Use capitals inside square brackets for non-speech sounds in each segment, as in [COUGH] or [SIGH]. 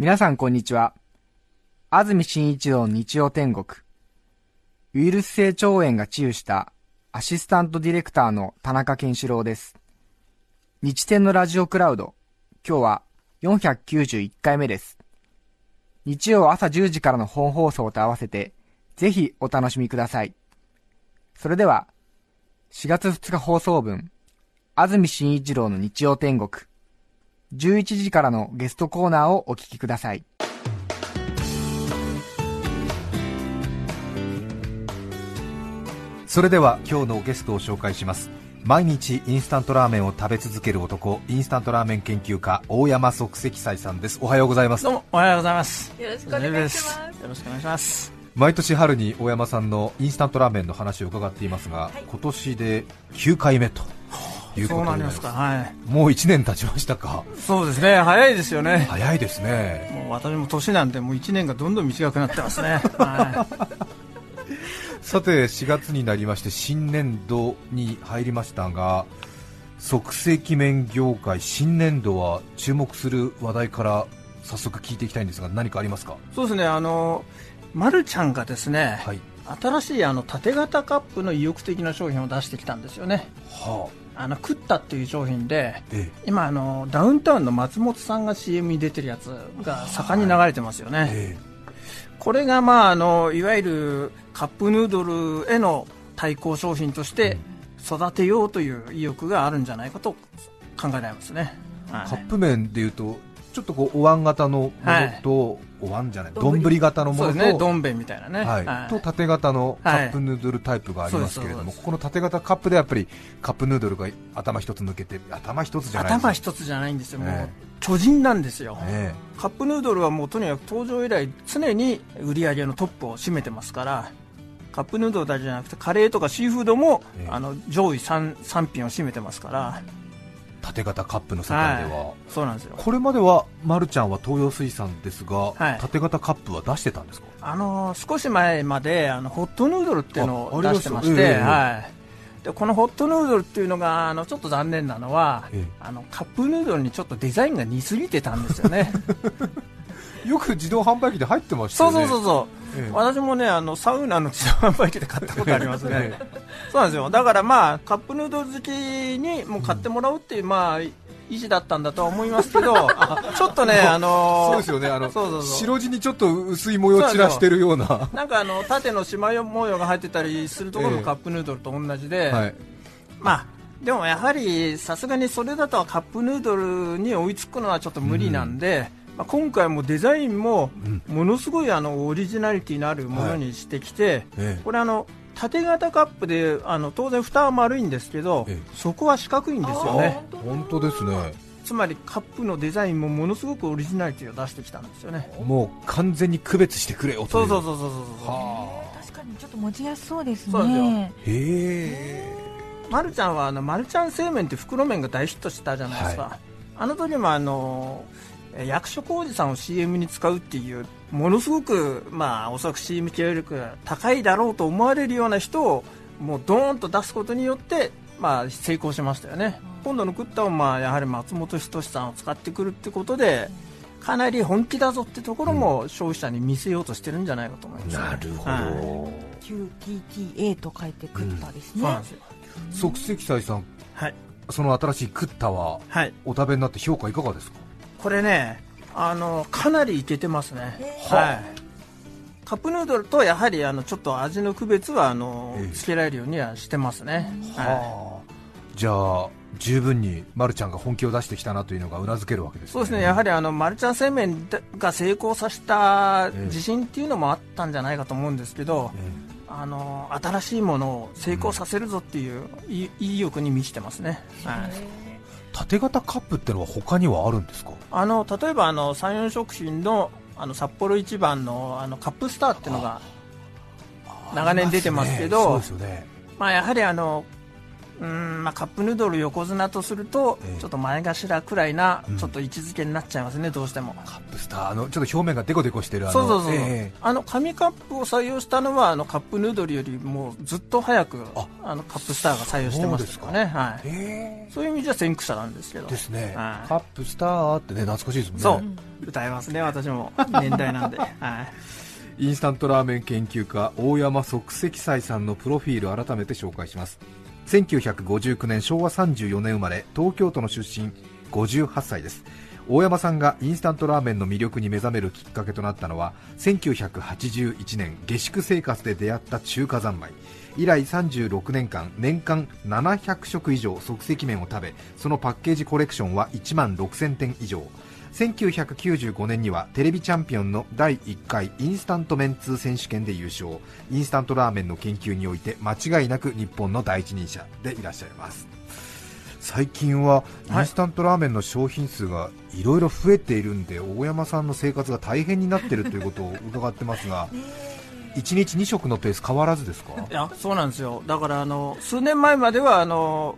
皆さんこんにちは。安住紳一郎の日曜天国。ウイルス性腸炎が治癒したアシスタントディレクターの田中健志郎です。日天のラジオクラウド。今日は491回目です。日曜朝10時からの本放送と合わせて、ぜひお楽しみください。それでは、4月2日放送分、安住紳一郎の日曜天国。11時からのゲストコーナーをお聞きください。それでは今日のゲストを紹介します。毎日インスタントラーメンを食べ続ける男インスタントラーメン研究家大山即席斎さんです。おはようございます。どうもおはようございます。よろしくお願いします。よろしくお願いします。毎年春に大山さんのインスタントラーメンの話を伺っていますが、今年で9回目というなります。か。はい。もう1年経ちましたか。そうですね。早いですよね。早いですね。もう私も年なんでもう1年がどんどん短くなってますね。は [LAUGHS] さて4月になりまして新年度に入りましたが即席麺業界新年度は注目する話題から早速聞いていきたいんですが何かありますか？いそうですね。あのまるちゃんがですね、はい。新しいあの縦型カップの意欲的な商品を出してきたんですよね。はあのクッタっていう商品であえ。今あのダウンタウンの松本さんが CM に出てるやつが盛んに流れてますよね、ええ。これが、まあ、あのいわゆるカップヌードルへの対抗商品として育てようという意欲があるんじゃないかと考えられますね、はい。カップ麺でいうとちょっとこうお椀型のものと、お椀じゃない丼型のものと、どん兵衛みたいなね、はい。はい。と縦型のカップヌードルタイプがありますけれども、ここの縦型カップでやっぱりカップヌードルが頭一つ抜けて頭一つじゃない頭一つじゃないんですよ、もうえ巨人なんですよ、えカップヌードルはもうとにかく登場以来常に売り上げのトップを占めてますからカップヌードルだけじゃなくてカレーとかシーフードも、ええ。あの上位 3, 3品を占めてますから、縦型カップの世界では、はい。そうなんですよ。これまではまるちゃんは東洋水産ですが、はい。縦型カップは出してたんですか？あのー少し前まであのホットヌードルっていうのを出してまして、ええはい、でこのホットヌードルっていうのがあのちょっと残念なのは、ええ。あのカップヌードルにちょっとデザインが似すぎてたんですよね。[LAUGHS] よく自動販売機で入ってましたそうよねそうそうそう、ええ。私もねあのサウナの自動販売機で買ったことありますね。え [LAUGHS] そうなんですよ。だからまあカップヌードル好きにもう買ってもらおうっていう、まあ意思だったんだとは思いますけど [LAUGHS] ちょっとねあのーそうですよねあのそうそうそう。白地にちょっと薄い模様散らしてるような。なんかあの縦の縞模様が入ってたりするところのカップヌードルと同じで、はい。まあでもやはりさすがにそれだとカップヌードルに追いつくのはちょっと無理なんで、まあ、今回もデザインもものすごいあのオリジナリティのあるものにしてきて、ええ。これあの縦型カップであの当然蓋は丸いんですけど、ええ。そこは四角いんですよね。本当ですね。つまりカップのデザインもものすごくオリジナリティを出してきたんですよね。もう完全に区別してくれよとそいう。うそうそうそうそうは確かにちょっと持ちやすそうですそうですよ。ね。あへえ。まるちゃんはあのマルちゃん製麺って袋麺が大ヒットしたじゃないですか、はあの時もあのえ役所広司さんを CM に使うっていうものすごく、まあ、おそらく CM 協力が高いだろうと思われるような人をもうドーンと出すことによって、まあ、成功しましたよね、今度のクッタを、まあ、やはり松本人志さんを使ってくるってことでかなり本気だぞってところも消費者に見せようとしてるんじゃないかと思います、なるほど、は QTTA と書いてクッタですねそうなんで。すよ。即席斎さん。はい、その新しいクッタははい。お食べになって評価いかがですか？これねあのかなりいけてますね、はい、カップヌードルとやはりあのちょっと味の区別はあの、ええ。つけられるようにはしてますね、ははあじゃあ十分にまるちゃんが本気を出してきたなというのがうなずけるわけですい、そうですね。やはりあのマルちゃん製麺が成功させたええ。自信っていうのもあったんじゃないかと思うんですけど、えあの新しいものを成功させるぞっていうい意欲に満ちてますね、はい縦型カップってのは他にはあるんですか？あの例えばあの三四食品のあの札幌一番のあのカップスターっていうのが長年出てますけどそうですよね。まあ、やはりあのうんまあ、カップヌードル横綱とすると、ええ。ちょっと前頭くらいな、うん。ちょっと位置づけになっちゃいますね、どうしても。カップスターあのちょっと表面がデコデコしてるあのそうそうそう、えあの紙カップを採用したのはあのカップヌードルよりもずっと早くああのカップスターが採用してますからね、はい、ええ。そういう意味じゃ先駆者なんですけど、えですね、はい。カップスターってね懐かしいですもんね。そう、歌えますね、私も年代なんで、[LAUGHS] はい、インスタントラーメン研究家大山即席斎さんのプロフィール改めて紹介します1959年昭和34年生まれ東京都の出身58歳です。大山さんがインスタントラーメンの魅力に目覚めるきっかけとなったのは1981年下宿生活で出会った中華三昧。以来36年間年間700食以上即席麺を食べそのパッケージコレクションは1万6000点以上。1995年にはテレビチャンピオンの第1回インスタント麺通選手権で優勝インスタントラーメンの研究において間違いなく日本の第一人者でいらっしゃいます。最近はイはいンスタントラーメンの商品数がいろいろ増えているんで大山さんの生活が大変になっているということを伺ってますが [LAUGHS] 1日2食のペース変わらずですか？いやそうなんですよ、だからあの数年前まではあの、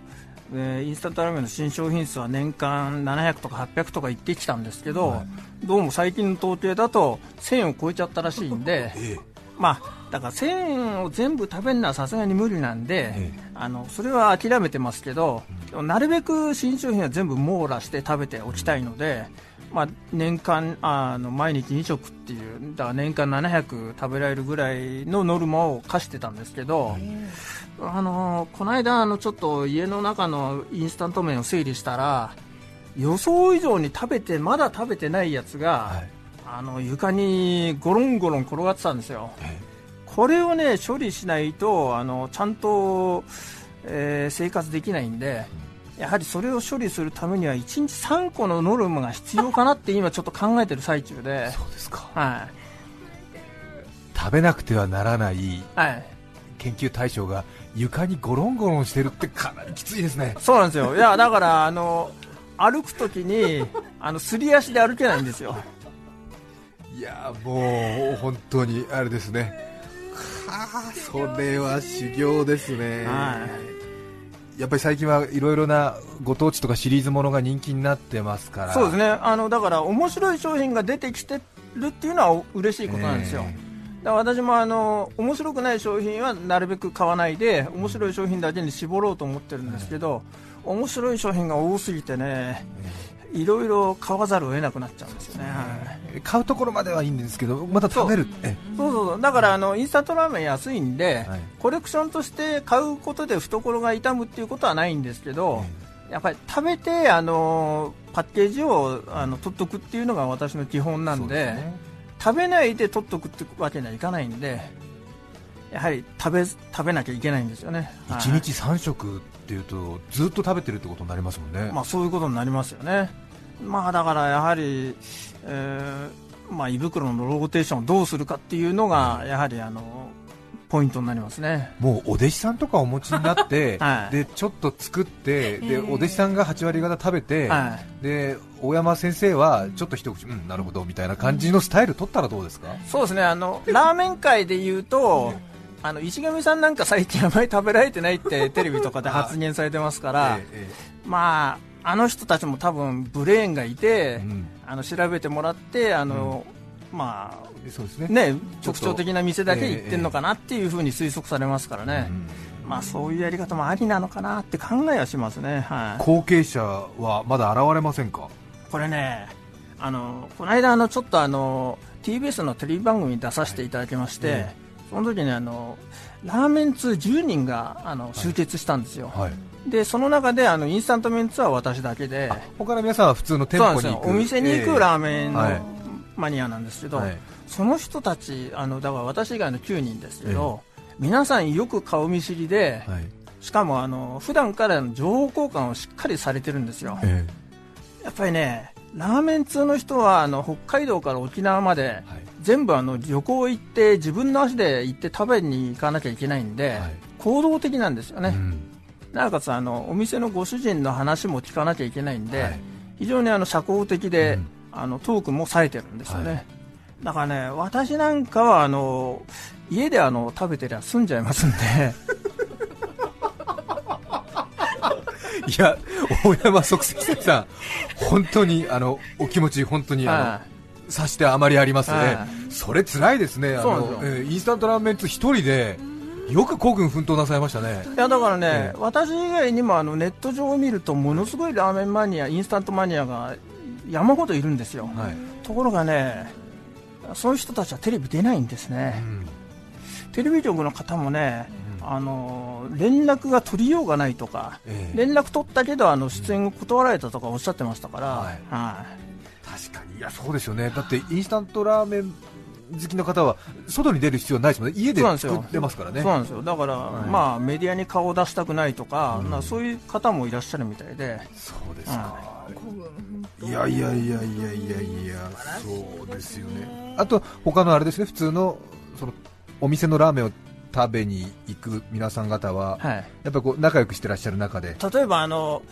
えーインスタントラーメンの新商品数は年間700とか800とか言ってきたんですけど、はどうも最近の統計だと1000を超えちゃったらしいんで。えまあ、だから1000円を全部食べるのはさすがに無理なんで、えあのそれは諦めてますけど、なるべく新商品は全部網羅して食べておきたいので、まあ、年間あの毎日2食っていうだから年間700食べられるぐらいのノルマを課してたんですけど、あのこの間あのちょっと家の中のインスタント麺を整理したら予想以上に食べてまだ食べてないやつが、はい。あの床にゴロンゴロン転がってたんですよ、これをね処理しないとあのちゃんと、えー生活できないんで、やはりそれを処理するためには1日3個のノルマが必要かなって [LAUGHS] 今ちょっと考えてる最中で、そうですか。は食べなくてはならないい、はい、研究対象が床にゴロンゴロンしてるってかなりきついですね。そうなんですよ、いやだからあの歩くときにあのすり足で歩けないんですよ。いやもう本当にあれですね。はあそれは修行ですね。はやっぱり最近はいろいろなご当地とかシリーズものが人気になってますから。そうですね。あのだから面白い商品が出てきてるっていうのは嬉しいことなんですよ、えだから私もあの面白くない商品はなるべく買わないで面白い商品だけに絞ろうと思ってるんですけど、面白い商品が多すぎてねいろいろ買わざるを得なくなっちゃうんですよね、はいえ買うところまではいいんですけどまた食べるえそう。そうそうだからあのインスタントラーメン安いんで、はい。コレクションとして買うことで懐が痛むっていうことはないんですけど、やっぱり食べてあのパッケージをあの取っとくっていうのが私の基本なんでね。食べないで取っとくってわけにはいかないんでやはり食べ食べなきゃいけないんですよね。1はい。日3食っていうとずっと食べてるってことになりますもんね、まあ、そういうことになりますよね。まあだからやはり、えーまあ、胃袋のローテーションをどうするかっていうのがやはりあのポイントになりますね。もうお弟子さんとかお持ちになって、[LAUGHS] はい。でちょっと作って、でええお弟子さんが8割方食べて、はい。で大山先生はちょっと一口、うん、なるほどみたいな感じのスタイル取ったらどうですか、そうですね。あのラーメン界で言うとあの石上さんなんか最近あまり食べられてないって [LAUGHS] テレビとかで発言されてますから、[LAUGHS] えまああの人たちも多分ブレーンがいて、あの調べてもらってあの、まそうですね。特徴的な店だけ行ってんのかなっていうふうに推測されますからね、うんまあそういうやり方もありなのかなって考えはしますね、はい、後継者はまだ現れませんか？これねあのこの間あのちょっとあの TBS のテレビ番組に出させていただきまして、えその時にあのラーメン通10人があの集結したんですよ、はい。でその中であのインスタント麺ツアーは私だけで他の皆さんは普通の店舗にお店に行くラーメンのはいマニアなんですけど、はい。その人たちあのだから私以外の9人ですけど、皆さんよく顔見知りで、はい。しかもあの普段からの情報交換をしっかりされてるんですよ、え。やっぱりねラーメン通の人はあの北海道から沖縄まで、えはい。全部あの旅行行って自分の足で行って食べに行かなきゃいけないんで、はい。行動的なんですよね、うん。なおかつあのお店のご主人の話も聞かなきゃいけないんで、はい。非常にあの社交的で、うん。あのトークも冴えてるんですよね、はい。だからね私なんかはあの家であの食べてりゃ済んじゃいますんでいや、大山即席さん、本当にあのお気持ち、本当にあの、は察してあまりありますね、はそれ辛いですね、あのえーインスタントラーメンツ一人でよく孤軍奮闘なさいましたね。いやだからね、ええ。私以外にもあのネット上を見るとものすごいラーメンマニアインスタントマニアが山ほどいるんですよ、はい。ところがねそういう人たちはテレビ出ないんですうね、ん。テレビ局の方もね、うんあの連絡が取りようがないとか、ええ。連絡取ったけどあの出演を断られたとかおっしゃってましたから、はい。は確かに、いやそうですよね、だってインスタントラーメン好きの方は外に出る必要ないですもんね、家で作ってますからね。そうなんですよ。だから、はい。まあ、メディアに顔を出したくないとか、うん。なそういう方もいらっしゃるみたいで、そうですか。い。やいやいやいやいやいや、そうですよね。あと他のあれですね、普通のそのお店のラーメンを食べに行く皆さん方は、はい、やっぱりこう仲良くしてらっしゃる中で、例えばあの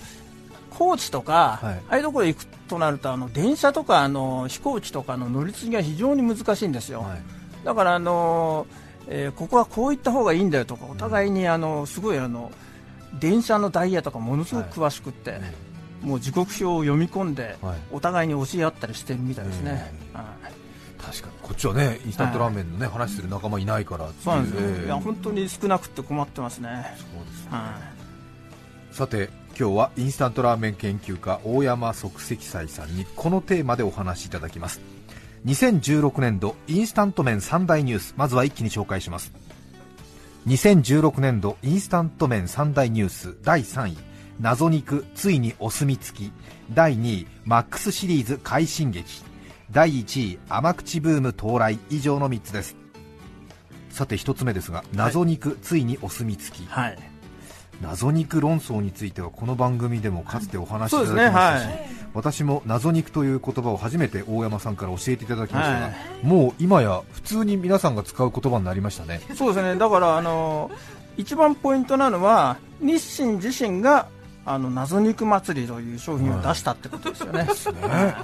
高知とか、はい。ああいうところ行くとなるとあの電車とかあの飛行機とかの乗り継ぎが非常に難しいんですよ、はい。だからあの、えーここはこういった方がいいんだよとかお互いにあのすごいあの電車のダイヤとかものすごく詳しくって、もう時刻表を読み込んで、はい。お互いに教え合ったりしてるみたいですね、うんはい確かに。こっちはねインスタントラーメンのね、話する仲間いないからそうなんですよ、ええ。いや本当に少なくて困ってますね、そうですね。はさて今日はインスタントラーメン研究家大山即席斎さんにこのテーマでお話しいただきます。2016年度インスタント麺3大ニュース。まずは一気に紹介します。2016年度インスタント麺3大ニュース。第3位。謎肉ついにお墨付き。第2位。マックスシリーズ快進撃第1位甘口ブーム到来以上の3つです。さて1つ目ですが謎肉、ついにお墨付き。い、はい、謎肉論争についてはこの番組でもかつてお話しいただきましたし、はい。私も謎肉という言葉を初めて大山さんから教えていただきましたが、はもう今や普通に皆さんが使う言葉になりましたね。そうですね、だからあの一番ポイントなのは、日清自身があの謎肉祭りという商品を出したってことですよね。ね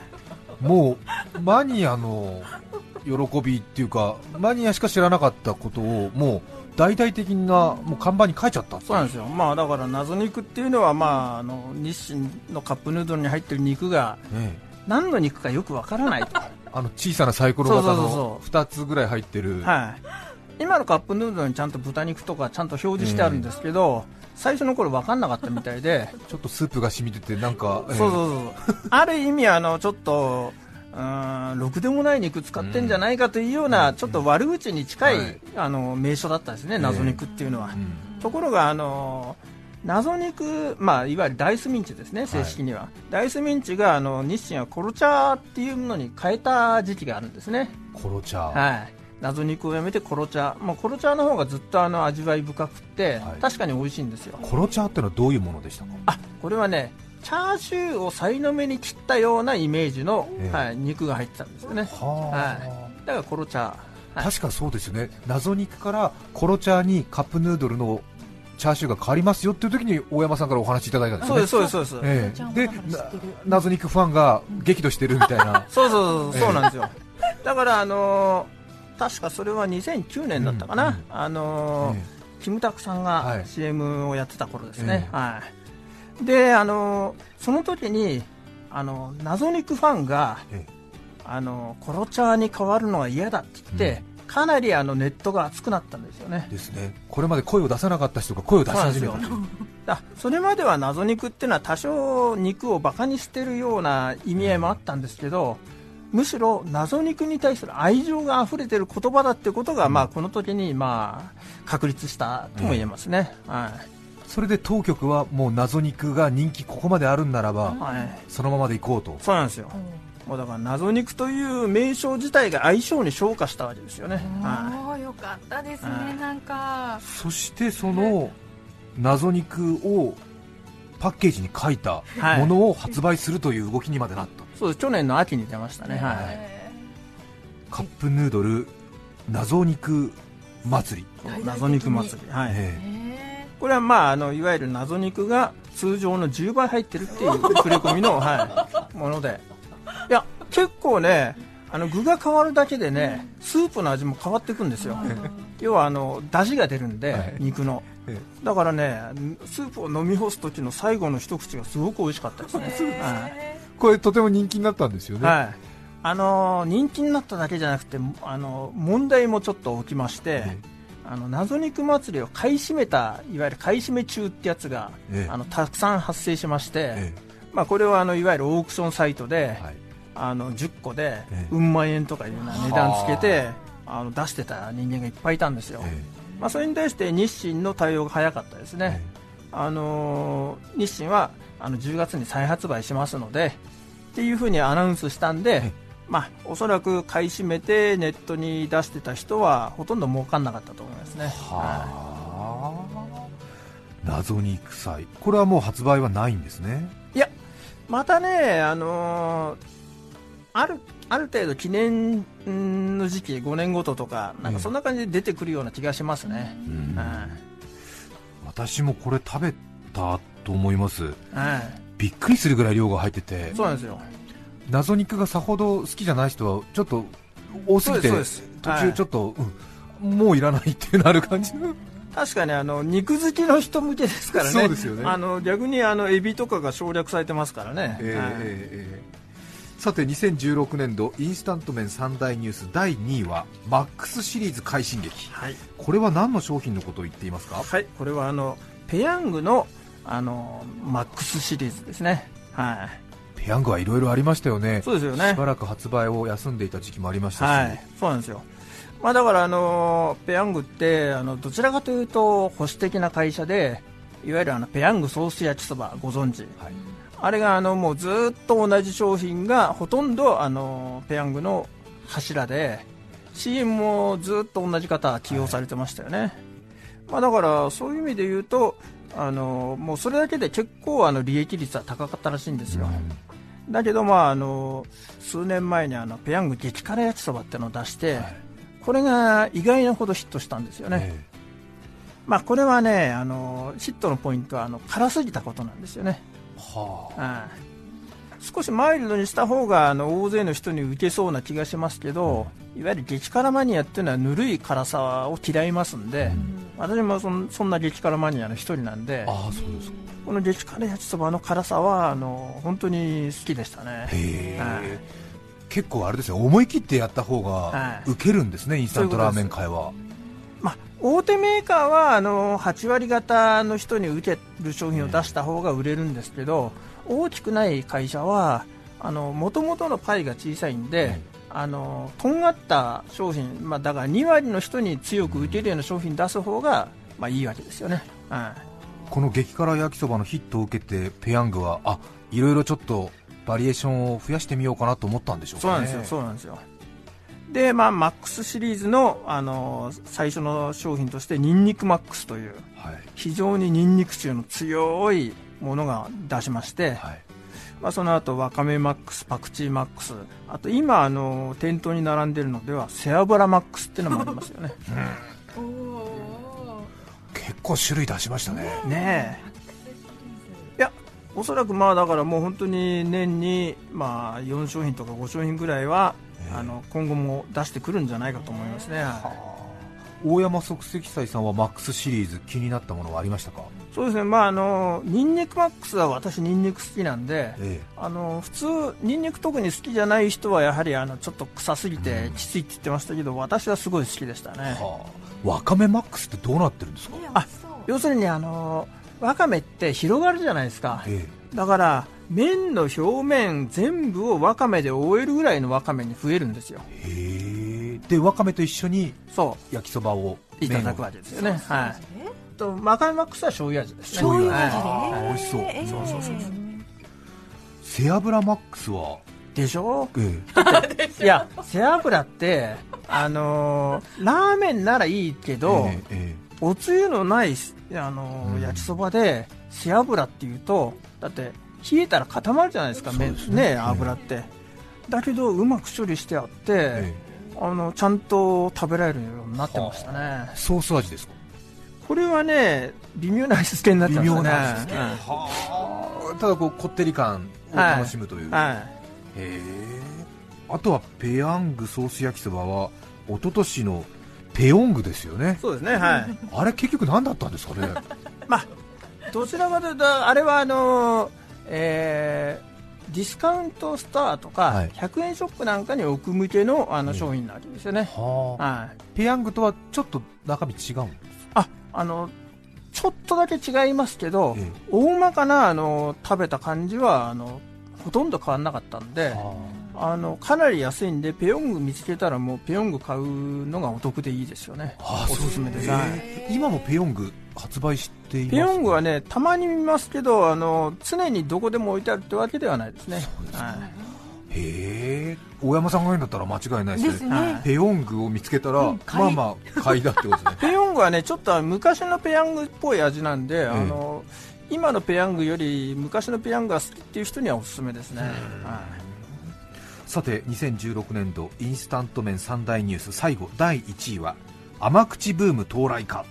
もうマニアの喜びっていうかマニアしか知らなかったことをもう大々的なもう看板に書いちゃったそうなんですよ、まあ、だから謎肉っていうのは、まあ、あの日清のカップヌードルに入ってる肉がね何の肉かよくわからないと、[LAUGHS] あの小さなサイコロ型のそう2つぐらい入ってる。はい、今のカップヌードルにちゃんと豚肉とかちゃんと表示してあるんですけど、最初の頃分かんなかったみたいで、[LAUGHS] ちょっとスープが染みててなんか、えーそうそうそう [LAUGHS] ある意味あのちょっとうーんろくでもない肉使ってんじゃないかというような、ちょっと悪口に近い、はい。あの名称だったんですね、謎肉っていうのは。うん。ところがあの謎肉、まあ、いわゆるダイスミンチですね、正式には、ダイスミンチがあの日清はコロチャーっていうものに変えた時期があるんですね、コロチャー、はい、謎肉をやめてコロチャー、まあ、コロチャーの方がずっとあの味わい深くて、はい。確かに美味しいんですよ、コロチャーってのはどういうものでしたか？あこれはね、チャーシューをさいの目に切ったようなイメージの、ええ。はい、肉が入ってたんですよね、はだからコロチャー、はい。確かそうですよね。謎肉からコロチャーにカップヌードルのチャーシューが変わりますよっていう時に大山さんからお話いただいたんですね。そうです、そうです、そうです。えちゃんもえで謎肉ファンが激怒してるみたいな。[LAUGHS] そうそうそう、ええそうなんですよ。だから、あのー確かそれは2009年だったかな、うんうん。あのーえキムタクさんがはい。CM をやってた頃ですね。ええ。はい。で、あのーその時に、あの謎肉ファンが、えあのコロチャーに変わるのが嫌だって言って、かなりあのネットが熱くなったんですよね。ですね。これまで声を出さなかった人が声を出し始めた。そうなん [LAUGHS] だそれまでは謎肉っていうのは多少肉をバカにしてるような意味合いもあったんですけどむしろ謎肉に対する愛情が溢れてる言葉だってことが、まあ、この時にまあ確立したとも言えますね、はい。それで当局はもう謎肉が人気ここまであるんならばはい、そのままでいこうと。そうなんですよ。もうだから謎肉という名称自体が相性に昇華したわけですよね、はおーよかったですはい。ねなんかそしてその謎肉をパッケージに書いたはい。ものを発売するという動きにまでなった、い、そうです。去年の秋に出ましたね、はい。えカップヌードル謎肉祭り、はい謎肉祭り、はい。これはまああのいわゆる謎肉が通常の10倍入ってるっていう [LAUGHS] 触れ込みの、はい、もので。いや結構ねあの具が変わるだけでねスープの味も変わっていくんですよ。要はあの出汁が出るんで、はい。肉の。えだからねスープを飲み干す時の最後の一口がすごく美味しかったですね、はいこれとても人気になったんですよね、はい。あのー人気になっただけじゃなくて、あのー問題もちょっと起きまして、えあの謎肉祭りを買い占めたいわゆる買い占め中ってやつが、ええ。あのたくさん発生しまして、えまあ、これはあのいわゆるオークションサイトで、はい。あの10個でええ。うん万円とかいうような値段つけてあ。の出してた人間がいっぱいいたんですよ、えまあ、それに対して日清の対応が早かったですね、あのー日清はあの10月に再発売しますのでっていうふうにアナウンスしたんで、えまあ、おそらく買い占めてネットに出してた人はほとんど儲かんなかったと思いますね。はあ。謎肉祭これはもう発売はないんですね。いや、またね、あのーあるある程度記念の時期、5年ごととか、なんかそんな感じで出てくるような気がしますね。うん。はい。私もこれ食べたと思います。はいびっくりするぐらい量が入っててそうなんですよ。謎肉がさほど好きじゃない人はちょっと多すぎて途はい。中ちょっと、うんもういらないっていうのある感じの。確かにあの肉好きの人向けですからね、そうですよね。あの逆にあのエビとかが省略されてますからね、えーはい。えーえー。さて2016年度インスタント麺三大ニュース第2位はマックスシリーズ快進撃。はい。これは何の商品のことを言っていますか？はい、これはあのペヤングのあのマックスシリーズですね、はい、ペヤングはいろいろありましたよね。そうですよね。しばらく発売を休んでいた時期もありましたし、はい、そうなんですよ。まあ、だから、あのペヤングってあのどちらかというと保守的な会社でいわゆるあのペヤングソース焼きそばご存知。はい。あれがあのもうずっと同じ商品がほとんどあのペヤングの柱で CM もずっと同じ方起用されてましたよね、まあ、だからそういう意味で言うとあのもうそれだけで結構あの利益率は高かったらしいんですよ、だけど、まあ、あの数年前にあのペヤング激辛焼きそばってのを出して、これが意外なほどヒットしたんですよね、えまあ、これはねあのヒットのポイントはあの辛すぎたことなんですよね、ーはあ。うん少しマイルドにした方があの大勢の人に受けそうな気がしますけど、いわゆる激辛マニアっていうのはぬるい辛さを嫌いますんで、私もそんそんな激辛マニアの一人なんで、ああそうですか。この激辛焼きそばの辛さはあの本当に好きでしたね。へえ、はい。結構あれですよ思い切ってやった方はがい。受けるんですね、インスタントラーメン界は。まあ、大手メーカーはあの8割方の人に受ける商品を出した方が売れるんですけど、大きくない会社はもともとのパイが小さいんで、あのとんがった商品、まあ、だから2割の人に強く受けるような商品出す方が、まあ、いいわけですよね。はい。この激辛焼きそばのヒットを受けてペヤングはあいろいろちょっとバリエーションを増やしてみようかなと思ったんでしょうかね。そうなんですよ、そうなんですよ。で、まあ、マックスシリーズの、あの最初の商品として、ニンニクマックスという、はい。非常にニンニク臭の強いものが出しまして、はいまあ、その後わかめマックス、パクチーマックス、あと今あの店頭に並んでるのでは背脂マックスっていうのもありますよね。お [LAUGHS] お結構種類出しましたねねえ。いや、おそらくまあだからもう本当に年にまあ4商品とか5商品ぐらいは、あの今後も出してくるんじゃないかと思いますね。大山即席斎さんはマックスシリーズ気になったものはありましたか？そうですね。まああのニンニクマックスは私ニンニク好きなんで。えあの普通、ニンニク特に好きじゃない人はやはりあのちょっと臭すぎてきついって言ってましたけど私はすごい好きでしたね、はあ、わかめマックスってどうなってるんですか？あ要するにあのわかめって広がるじゃないですか。えだから麺の表面全部をわかめで覆えるぐらいのわかめに増えるんですよ。えへえでわかめと一緒にそ焼きそばをういただくわけですよね。はい。とわかめマックスは醤油味。ですね醤油味で、はいあ美味しそう。えー。そうそうそう背脂マックスは？でしょ？え [LAUGHS] いや背脂ってあのーラーメンならいいけえど、ええ。おつゆのない、あのうん。焼きそばで背脂っていうとだって冷えたら固まるじゃないですかね。ね油って、だけどうまく処理してあって、えあのちゃんと食べられるようになってましたね。ソース味ですか？これはね微妙な味付けになってましたね。微妙な味付け。はあ。ただこうこってり感を楽しむという、うんはい。へえ。あとはペヤングソース焼きそばは一昨年のペヨングですよね。そうですねはい。あれ結局何だったんですかね？[LAUGHS] まあどちらかというとあれはあのーえーディスカウントストアとか、はい。100円ショップなんかに置く向けのあのええ商品なわけですよね、はい、ペヤングとはちょっと中身違うんですああのちょっとだけ違いますけど、ええ。大まかなあの食べた感じはあのほとんど変わらなかったんであ。のかなり安いんでペヨング見つけたらもうペヨング買うのがお得でいいですよね。あおすすめです、今もペヨング発売していますペヨングはねたまに見ますけどあの常にどこでも置いてあるってわけではないですね。そうですかはい。へえ大山さんが言うんだったら間違いないですね。ね。ペヨングを見つけたら、うんまあまあ買いだってことですね。[LAUGHS] ペヨングはねちょっと昔のペヤングっぽい味なんで、あの今のペヤングより昔のペヤングが好きっていう人にはおすすめですね、はさて2016年度インスタント麺三大ニュース。最後第1位は甘口ブーム到来か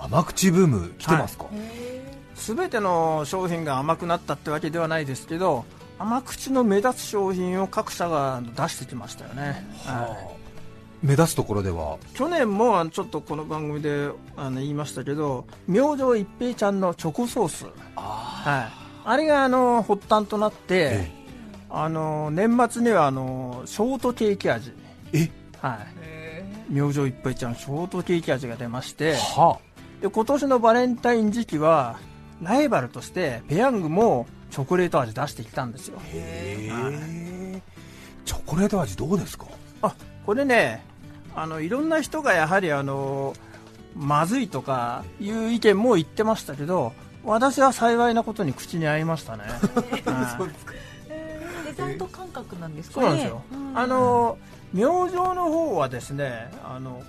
甘口ブーム来てますか、い、全ての商品が甘くなったってわけではないですけど甘口の目立つ商品を各社が出してきましたよね、はいはあ目立つところでは？去年もあのちょっとこの番組であの言いましたけど明星一平ちゃんのチョコソース。はい、あれがあの発端となって、えあの年末にはあのショートケーキ味、え？はい、明星一杯ちゃんショートケーキ味が出ましてはで今年のバレンタイン時期はライバルとしてペヤングもチョコレート味出してきたんですよ。あへえ。チョコレート味どうですか？あこれねあのいろんな人がやはりあのまずいとかいう意見も言ってましたけど私は幸いなことに口に合いましたね、[LAUGHS] はい。デザート感覚なんですか？ね。そうなんですよ、あの明星の方はですねあの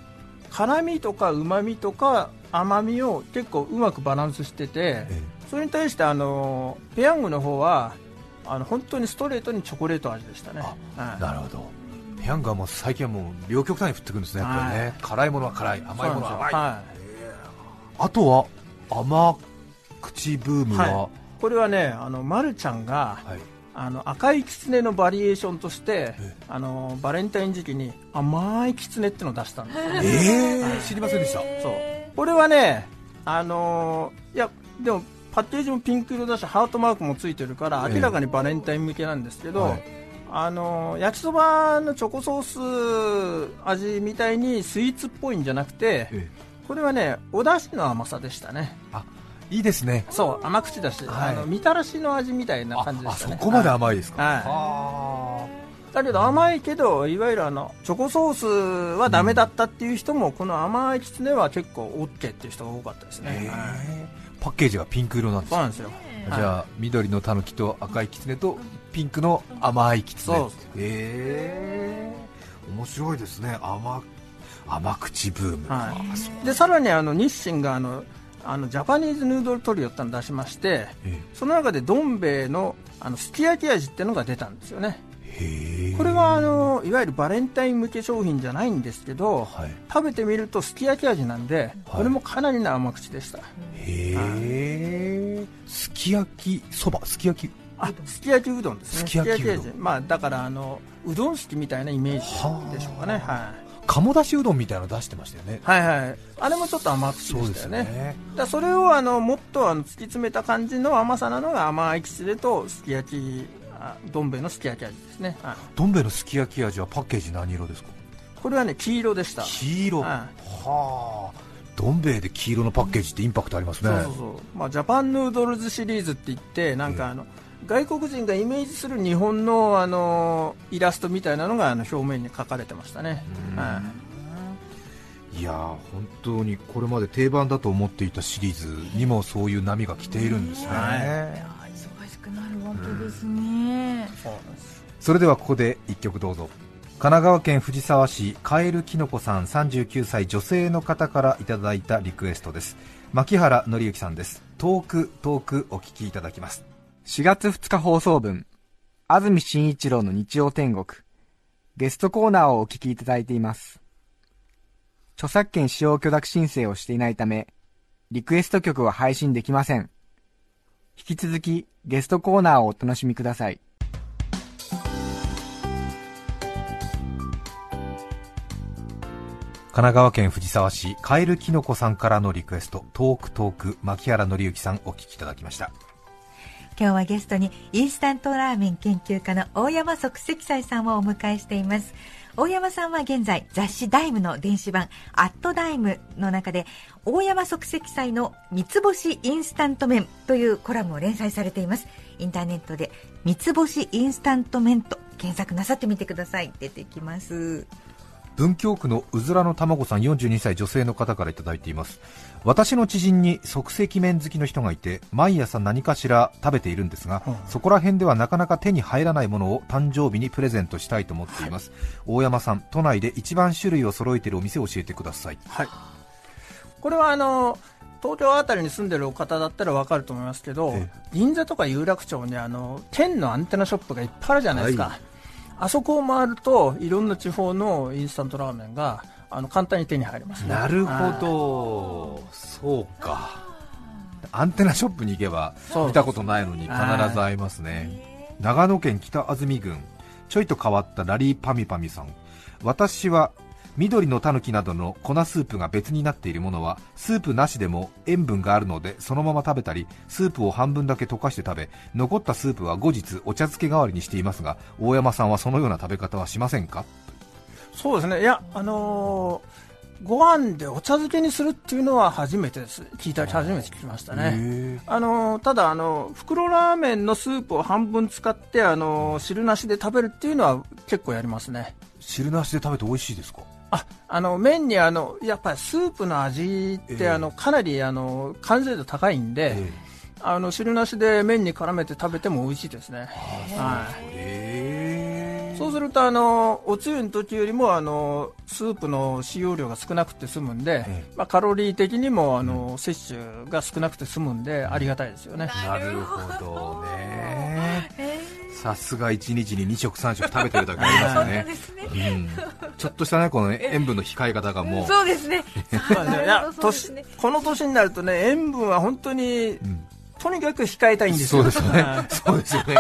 辛みとかうまみとか甘みを結構うまくバランスしててえそれに対してあのペヤングの方はあの本当にストレートにチョコレート味でしたね、はい。なるほど。ペヤングはもう最近はもう両極端に振ってくるんですね。はい。辛いものは辛い甘いものは甘い、はあとは甘口ブームは、はこれはねあの、ま、るちゃんがはい。あの赤いきつねのバリエーションとしてえあのバレンタイン時期に甘いきつねってのを出したんですよ。ねえ。ー、知りませんでした。そうこれはね、あのーいやでもパッケージもピンク色だしハートマークもついてるからええ。明らかにバレンタイン向けなんですけど、はい。あのー焼きそばのチョコソース味みたいにスイーツっぽいんじゃなくてえこれはねお出汁の甘さでしたね。いいですね。そう甘口だし、はい。あのみたらしの味みたいなああ感じでしたね。そこまではい甘いですか、はい。はだけど甘いけどいわゆるあのチョコソースはダメだったっていう人も、この甘いきつねは結構 OK っていう人が多かったですね、パッケージがピンク色なんですよですよ。じゃあ緑のたぬきと赤いきつねとピンクの甘いきつねへえ面白いですね。甘甘口ブーム、はい。でさらにあの日清があのあのジャパニーズヌードルトリオってのを出しましてえその中でどん兵衛のあのすき焼き味っていうのが出たんですよねこれはあのいわゆるバレンタイン向け商品じゃないんですけどはい。食べてみるとすき焼き味なんではい。これもかなりの甘口でした、へえすき焼きそば？すき焼き。あすき焼きうどんですね。すき焼きうどん。す味。まあだからあのうどんすきみたいなイメージでしょうかね。はい。鴨だしうどんみたいなの出してましたよね。はいはい。あれもちょっと甘口でしたよね。ね。だそれをあのもっとあの突き詰めた感じの甘さなのが甘いきつねとすき焼きあどん兵衛のすき焼き味ですね、はい。どん兵衛のすき焼き味はパッケージ何色ですか？これはね黄色でした。黄色、はい。はあ。どん兵衛で黄色のパッケージってインパクトありますね。そうそうそう、まあ、ジャパンヌードルズシリーズって言ってなんかあの、外国人がイメージする日本のあのイラストみたいなのがあの表面に書かれてましたね、はい。いやー本当にこれまで定番だと思っていたシリーズにもそういう波が来ているんですね、はい。いやー忙しくなるわけですね。それではここで1曲どうぞ神奈川県藤沢市カエルきのこさん39歳女性の方からいただいたリクエストです牧原紀之さんです遠く遠くお聞きいただきます4月2日放送分、安住紳一郎の日曜天国、ゲストコーナーをお聞きいただいています。著作権使用許諾申請をしていないため、リクエスト曲は配信できません。引き続きゲストコーナーをお楽しみください。神奈川県藤沢市カエルきのこさんからのリクエストトークトーク牧原紀之さんお聞きいただきました。今日はゲストにインスタントラーメン研究家の大山即席斎さんをお迎えしています。大山さんは現在雑誌 DIME の電子版@DIME の中で大山即席斎の三つ星インスタント麺というコラムを連載されています。インターネットで三つ星インスタント麺と検索なさってみてください。出てきます。文京区のうずらの卵さん42歳女性の方からいただいています。私の知人に即席麺好きの人がいて毎朝何かしら食べているんですが、そこら辺ではなかなか手に入らないものを誕生日にプレゼントしたいと思っています、はい、大山さん都内で一番種類を揃えているお店を教えてください。はい。これはあの東京あたりに住んでるお方だったら分かると思いますけど、銀座とか有楽町にあの県のアンテナショップがいっぱいあるじゃないですか、はいあそこを回るといろんな地方のインスタントラーメンがあの簡単に手に入ります、ね、なるほど、そうか。アンテナショップに行けば見たことないのに必ず会いますね。長野県北安住郡。ちょいと変わったラリーパミパミさん。私は緑のタヌキなどの粉スープが別になっているものはスープなしでも塩分があるのでそのまま食べたりスープを半分だけ溶かして食べ残ったスープは後日お茶漬け代わりにしていますが大山さんはそのような食べ方はしませんか？そうですね。いやあのーご飯でお茶漬けにするっていうのは初めてです。聞いた初めて聞きましたね。あのただあの袋ラーメンのスープを半分使ってあの汁なしで食べるっていうのは結構やりますね。汁なしで食べて美味しいですか？ああの麺にあのやっぱりスープの味って、あのかなりあの完成度高いんで、えー、あの汁なしで麺に絡めて食べても美味しいですね。はい、そうするとあのおつゆの時よりもあのスープの使用量が少なくて済むんで、えー、まあ、カロリー的にもあの、うん、摂取が少なくて済むんでありがたいですよね。なるほどね。えーさすが1日に2食3食食べてるだけありま [LAUGHS] すね。うん、ちょっとしたねこの塩分の控え方がもう。[LAUGHS] そうですね。いや [LAUGHS] 年この年になるとね塩分は本当に、うん、とにかく控えたいんですよ。そうですよね。そうですよね。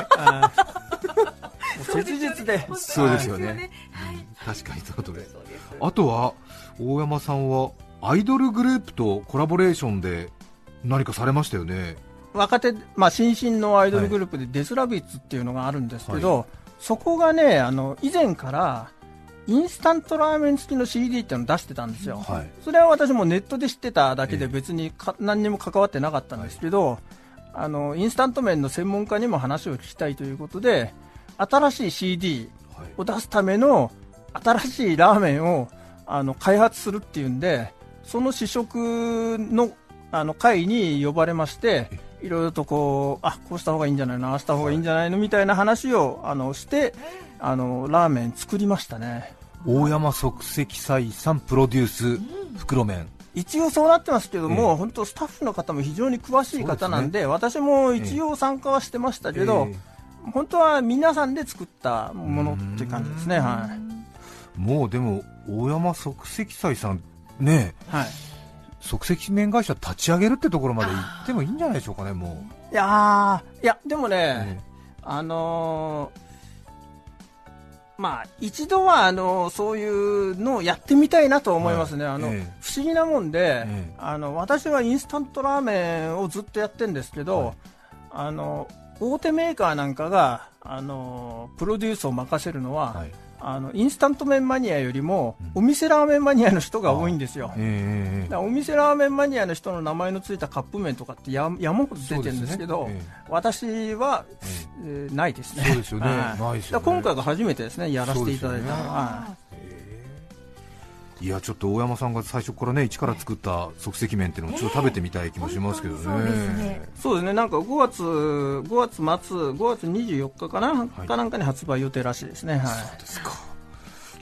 切実で。そうですよね、はい、確かにそうことであとは大山さんはアイドルグループとコラボレーションで何かされましたよね若手、まあ、新進のアイドルグループでデスラビッツっていうのがあるんですけど、はい、そこがねあの以前からインスタントラーメン付きの CD っていうのを出してたんですよ、はい、それは私もネットで知ってただけで別にか、えー、何にも関わってなかったんですけど、はい、あのインスタント麺の専門家にも話を聞きたいということで新しい CD を出すための新しいラーメンをあの開発するっていうんでその試食のあの会に呼ばれまして、いろいろとこうあこうした方がいいんじゃないの？ああした方がいいんじゃないの？みたいな話をあのしてあのラーメン作りましたね。大山即席斎さんプロデュース袋麺。一応そうなってますけども、えー、本当スタッフの方も非常に詳しい方なんで、ね、私も一応参加はしてましたけど、えー、本当は皆さんで作ったものって感じですね、はい、もうでも大山即席斎さんね、はい、即席麺会社立ち上げるってところまで行ってもいいんじゃないでしょうかね、もう。いやいや、でもね、あのー、まあ、一度はあのそういうのをやってみたいなと思いますね、はい、あの、え不思議なもんで、えあの私はインスタントラーメンをずっとやってるんですけど、はい、あの大手メーカーなんかがあのプロデュースを任せるのは、はいあのインスタント麺マニアよりも、お店ラーメンマニアの人が多いんですよ、えー、お店ラーメンマニアの人の名前のついたカップ麺とかって山ほど出てるんですけど、ねえー、私は、えー、ないですね、そうですよね、はい、今回が初めてですねやらせていただいたのは。いやちょっと大山さんが最初からね一から作った即席麺っていうのをちょっと食べてみたい気もしますけどね。そうですね。そうですね。なんか5月5月末5月24日かな、はい、かなんかに発売予定らしいですね。はい。そうですか。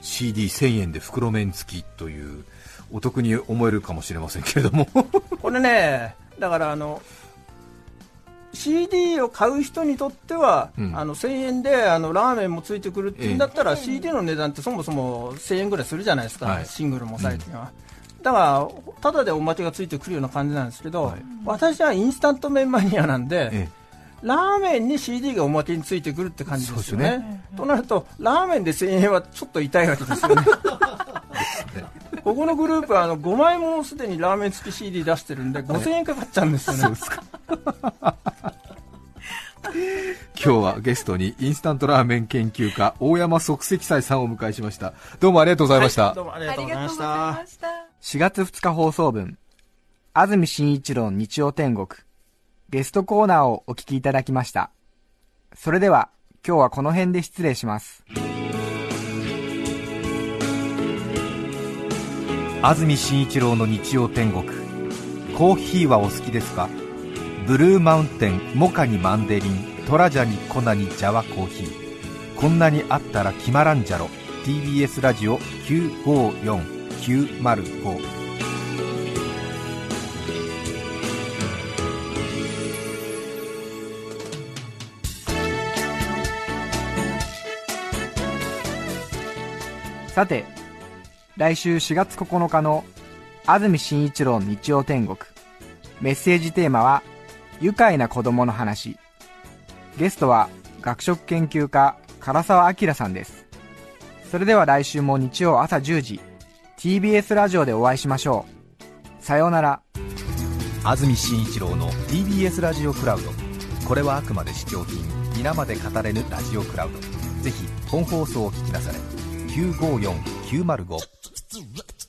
CD1000 円で袋麺付きというお得に思えるかもしれませんけれども [LAUGHS] これねだからあの CD を買う人にとっては、うん、あの1000円であのラーメンもついてくるっていうんだったら、え CD の値段ってそもそも1000円ぐらいするじゃないですか、はい、シングルも最近は、うん、だからただでおまけがついてくるような感じなんですけど、はい、私はインスタント麺マニアなんで、えラーメンに CD がおまけについてくるって感じですよね。ね。となるとラーメンで1000円はちょっと痛いわけですよね。[LAUGHS] ここのグループはあの5枚もすでにラーメン付き CD 出してるんで5000円かかっちゃうんですよね。今日はゲストにインスタントラーメン研究家大山即席斎さんをお迎えしましたどうもありがとうございました、はいどうもありがとうございました。した4月2日放送分、安住紳一郎日曜天国、ゲストコーナーをお聞きいただきました。それでは、今日はこの辺で失礼します。安住紳一郎の日曜天国。コーヒーはお好きですか？ブルーマウンテンモカにマンデリントラジャにコナにジャワコーヒー。こんなにあったら決まらんじゃろ。TBS ラジオ954905さて、来週4月9日の安住紳一郎日曜天国、メッセージテーマは、愉快な子供の話。ゲストは学食研究家、唐沢明さんです。それでは来週も日曜朝10時、TBS ラジオでお会いしましょう。さようなら。安住紳一郎の TBS ラジオクラウドこれはあくまで試供品皆まで語れぬラジオクラウドぜひ本放送を聞きなされ954905 resurrect